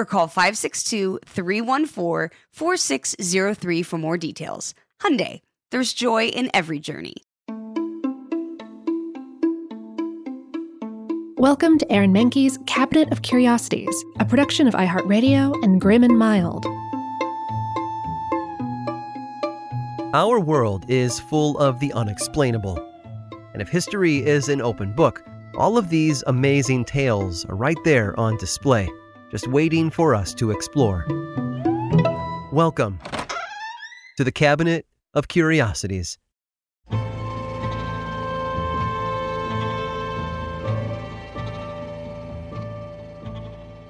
or call 562-314-4603 for more details. Hyundai, there's joy in every journey. Welcome to Aaron Mahnke's Cabinet of Curiosities, a production of iHeartRadio and Grim and Mild. Our world is full of the unexplainable. And if history is an open book, all of these amazing tales are right there on display just waiting for us to explore. Welcome to the Cabinet of Curiosities.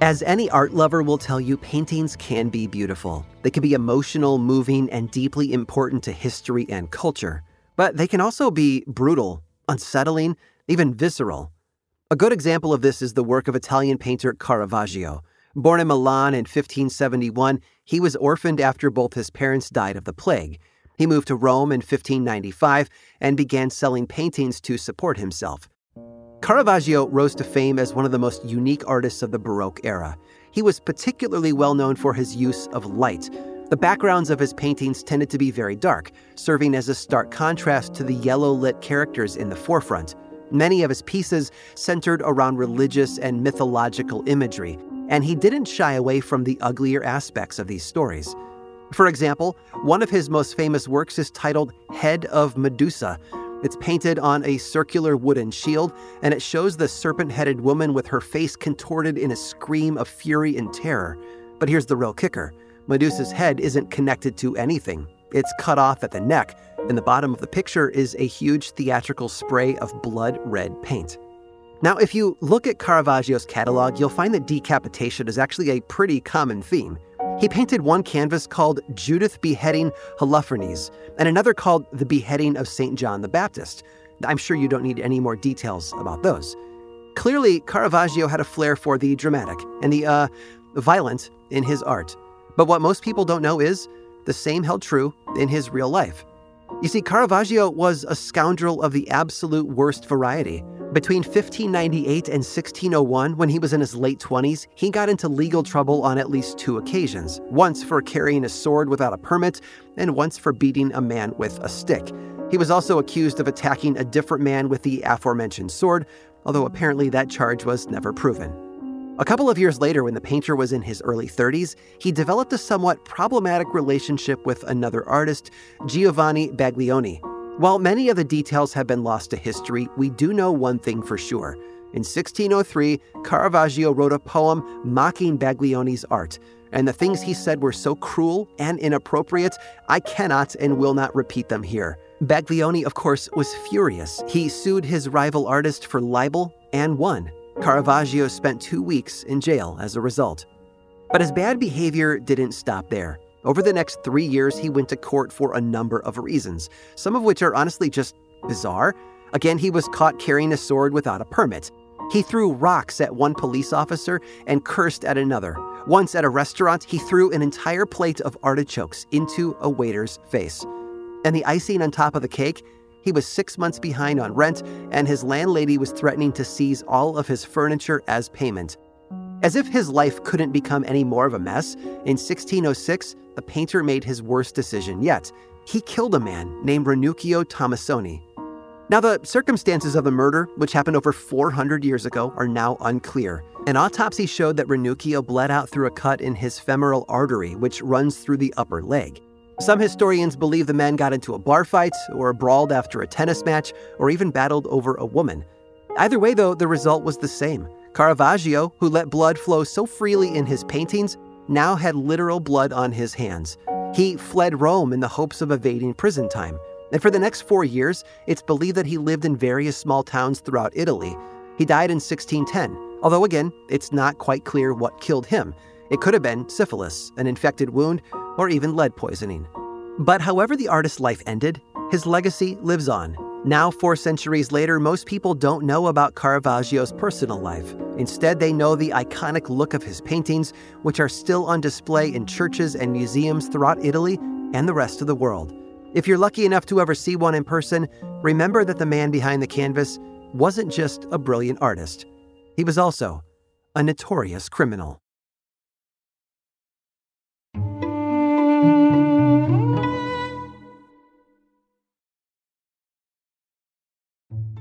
As any art lover will tell you, paintings can be beautiful. They can be emotional, moving, and deeply important to history and culture. But they can also be brutal, unsettling, even visceral. A good example of this is the work of Italian painter Caravaggio. Born in Milan in 1571, he was orphaned after both his parents died of the plague. He moved to Rome in 1595 and began selling paintings to support himself. Caravaggio rose to fame as one of the most unique artists of the Baroque era. He was particularly well known for his use of light. The backgrounds of his paintings tended to be very dark, serving as a stark contrast to the yellow lit characters in the forefront. Many of his pieces centered around religious and mythological imagery, and he didn't shy away from the uglier aspects of these stories. For example, one of his most famous works is titled Head of Medusa. It's painted on a circular wooden shield, and it shows the serpent headed woman with her face contorted in a scream of fury and terror. But here's the real kicker Medusa's head isn't connected to anything, it's cut off at the neck, in the bottom of the picture is a huge theatrical spray of blood red paint. Now, if you look at Caravaggio's catalog, you'll find that decapitation is actually a pretty common theme. He painted one canvas called Judith Beheading Holofernes and another called The Beheading of St. John the Baptist. I'm sure you don't need any more details about those. Clearly, Caravaggio had a flair for the dramatic and the, uh, violent in his art. But what most people don't know is the same held true in his real life. You see, Caravaggio was a scoundrel of the absolute worst variety. Between 1598 and 1601, when he was in his late 20s, he got into legal trouble on at least two occasions once for carrying a sword without a permit, and once for beating a man with a stick. He was also accused of attacking a different man with the aforementioned sword, although apparently that charge was never proven. A couple of years later, when the painter was in his early 30s, he developed a somewhat problematic relationship with another artist, Giovanni Baglioni. While many of the details have been lost to history, we do know one thing for sure. In 1603, Caravaggio wrote a poem mocking Baglioni's art, and the things he said were so cruel and inappropriate, I cannot and will not repeat them here. Baglioni, of course, was furious. He sued his rival artist for libel and won. Caravaggio spent two weeks in jail as a result. But his bad behavior didn't stop there. Over the next three years, he went to court for a number of reasons, some of which are honestly just bizarre. Again, he was caught carrying a sword without a permit. He threw rocks at one police officer and cursed at another. Once at a restaurant, he threw an entire plate of artichokes into a waiter's face. And the icing on top of the cake, he was six months behind on rent, and his landlady was threatening to seize all of his furniture as payment. As if his life couldn't become any more of a mess, in 1606, the painter made his worst decision yet. He killed a man named Ranuccio Tomassoni. Now, the circumstances of the murder, which happened over 400 years ago, are now unclear. An autopsy showed that Ranuccio bled out through a cut in his femoral artery, which runs through the upper leg. Some historians believe the men got into a bar fight, or brawled after a tennis match, or even battled over a woman. Either way, though, the result was the same. Caravaggio, who let blood flow so freely in his paintings, now had literal blood on his hands. He fled Rome in the hopes of evading prison time. And for the next four years, it's believed that he lived in various small towns throughout Italy. He died in 1610, although again, it's not quite clear what killed him. It could have been syphilis, an infected wound, or even lead poisoning. But however the artist's life ended, his legacy lives on. Now, four centuries later, most people don't know about Caravaggio's personal life. Instead, they know the iconic look of his paintings, which are still on display in churches and museums throughout Italy and the rest of the world. If you're lucky enough to ever see one in person, remember that the man behind the canvas wasn't just a brilliant artist, he was also a notorious criminal.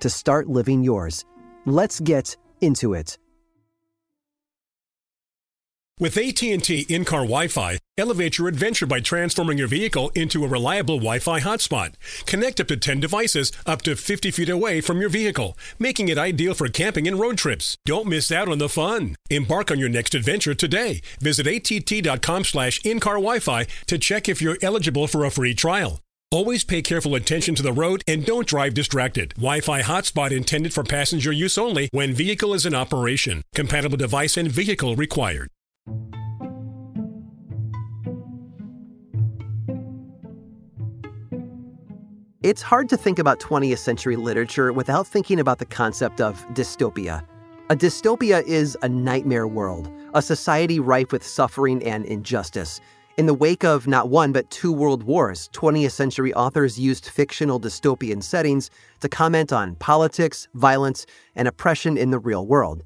to start living yours. Let's get into it. With AT&T in-car Wi-Fi, elevate your adventure by transforming your vehicle into a reliable Wi-Fi hotspot. Connect up to 10 devices up to 50 feet away from your vehicle, making it ideal for camping and road trips. Don't miss out on the fun. Embark on your next adventure today. Visit att.com slash in-car Wi-Fi to check if you're eligible for a free trial. Always pay careful attention to the road and don't drive distracted. Wi-Fi hotspot intended for passenger use only when vehicle is in operation. Compatible device and vehicle required. It's hard to think about 20th century literature without thinking about the concept of dystopia. A dystopia is a nightmare world, a society rife with suffering and injustice. In the wake of not one but two world wars, 20th century authors used fictional dystopian settings to comment on politics, violence, and oppression in the real world.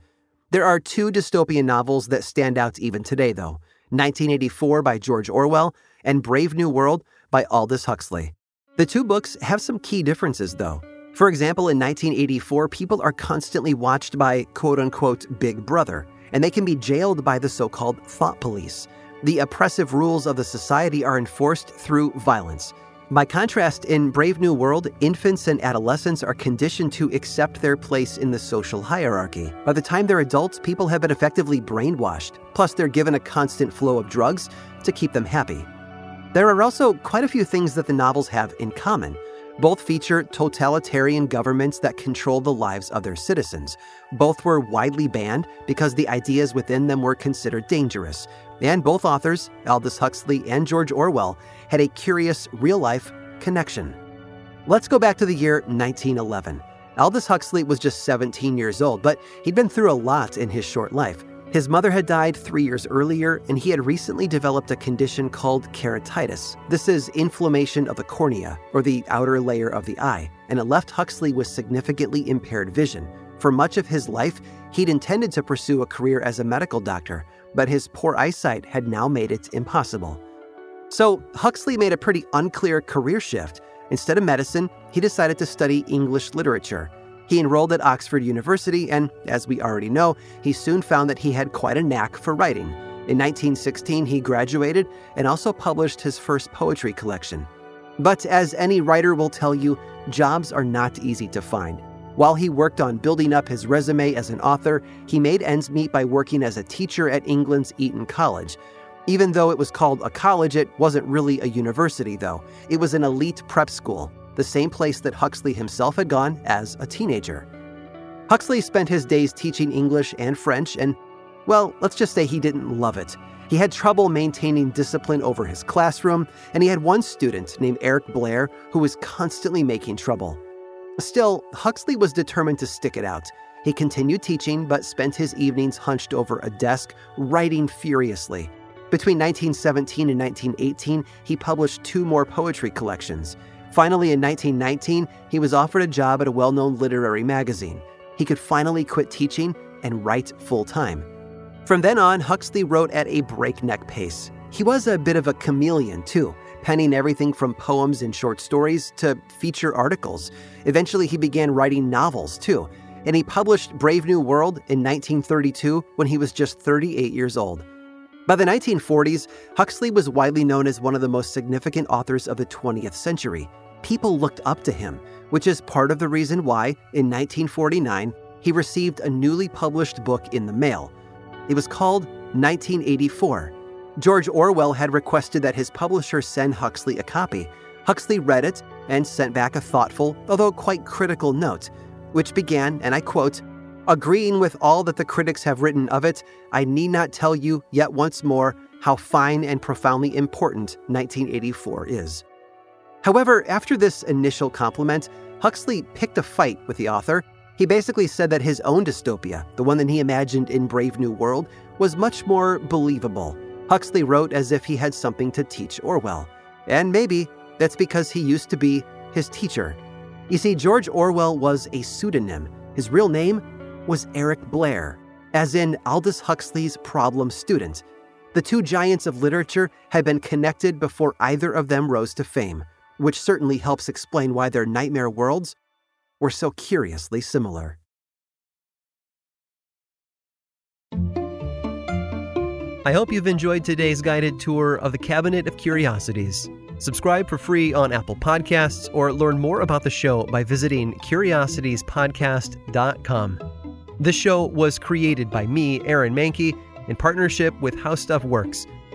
There are two dystopian novels that stand out even today, though 1984 by George Orwell and Brave New World by Aldous Huxley. The two books have some key differences, though. For example, in 1984, people are constantly watched by quote unquote Big Brother, and they can be jailed by the so called thought police the oppressive rules of the society are enforced through violence. By contrast, in Brave New World, infants and adolescents are conditioned to accept their place in the social hierarchy. By the time they're adults, people have been effectively brainwashed, plus, they're given a constant flow of drugs to keep them happy. There are also quite a few things that the novels have in common. Both feature totalitarian governments that control the lives of their citizens. Both were widely banned because the ideas within them were considered dangerous. And both authors, Aldous Huxley and George Orwell, had a curious real life connection. Let's go back to the year 1911. Aldous Huxley was just 17 years old, but he'd been through a lot in his short life. His mother had died three years earlier, and he had recently developed a condition called keratitis. This is inflammation of the cornea, or the outer layer of the eye, and it left Huxley with significantly impaired vision. For much of his life, he'd intended to pursue a career as a medical doctor, but his poor eyesight had now made it impossible. So, Huxley made a pretty unclear career shift. Instead of medicine, he decided to study English literature. He enrolled at Oxford University, and as we already know, he soon found that he had quite a knack for writing. In 1916, he graduated and also published his first poetry collection. But as any writer will tell you, jobs are not easy to find. While he worked on building up his resume as an author, he made ends meet by working as a teacher at England's Eton College. Even though it was called a college, it wasn't really a university, though. It was an elite prep school the same place that Huxley himself had gone as a teenager. Huxley spent his days teaching English and French, and, well, let's just say he didn't love it. He had trouble maintaining discipline over his classroom, and he had one student named Eric Blair who was constantly making trouble. Still, Huxley was determined to stick it out. He continued teaching, but spent his evenings hunched over a desk, writing furiously. Between 1917 and 1918, he published two more poetry collections. Finally, in 1919, he was offered a job at a well known literary magazine. He could finally quit teaching and write full time. From then on, Huxley wrote at a breakneck pace. He was a bit of a chameleon, too, penning everything from poems and short stories to feature articles. Eventually, he began writing novels, too, and he published Brave New World in 1932 when he was just 38 years old. By the 1940s, Huxley was widely known as one of the most significant authors of the 20th century. People looked up to him, which is part of the reason why, in 1949, he received a newly published book in the mail. It was called 1984 George Orwell had requested that his publisher send Huxley a copy. Huxley read it and sent back a thoughtful, although quite critical note, which began, and I quote, Agreeing with all that the critics have written of it, I need not tell you yet once more how fine and profoundly important 1984 is. However, after this initial compliment, Huxley picked a fight with the author. He basically said that his own dystopia, the one that he imagined in Brave New World, was much more believable Huxley wrote as if he had something to teach Orwell. And maybe that's because he used to be his teacher. You see, George Orwell was a pseudonym. His real name was Eric Blair, as in Aldous Huxley's problem student. The two giants of literature had been connected before either of them rose to fame, which certainly helps explain why their nightmare worlds were so curiously similar. I hope you've enjoyed today's guided tour of the Cabinet of Curiosities. Subscribe for free on Apple Podcasts or learn more about the show by visiting curiositiespodcast.com. This show was created by me, Aaron Mahnke, in partnership with How Stuff Works.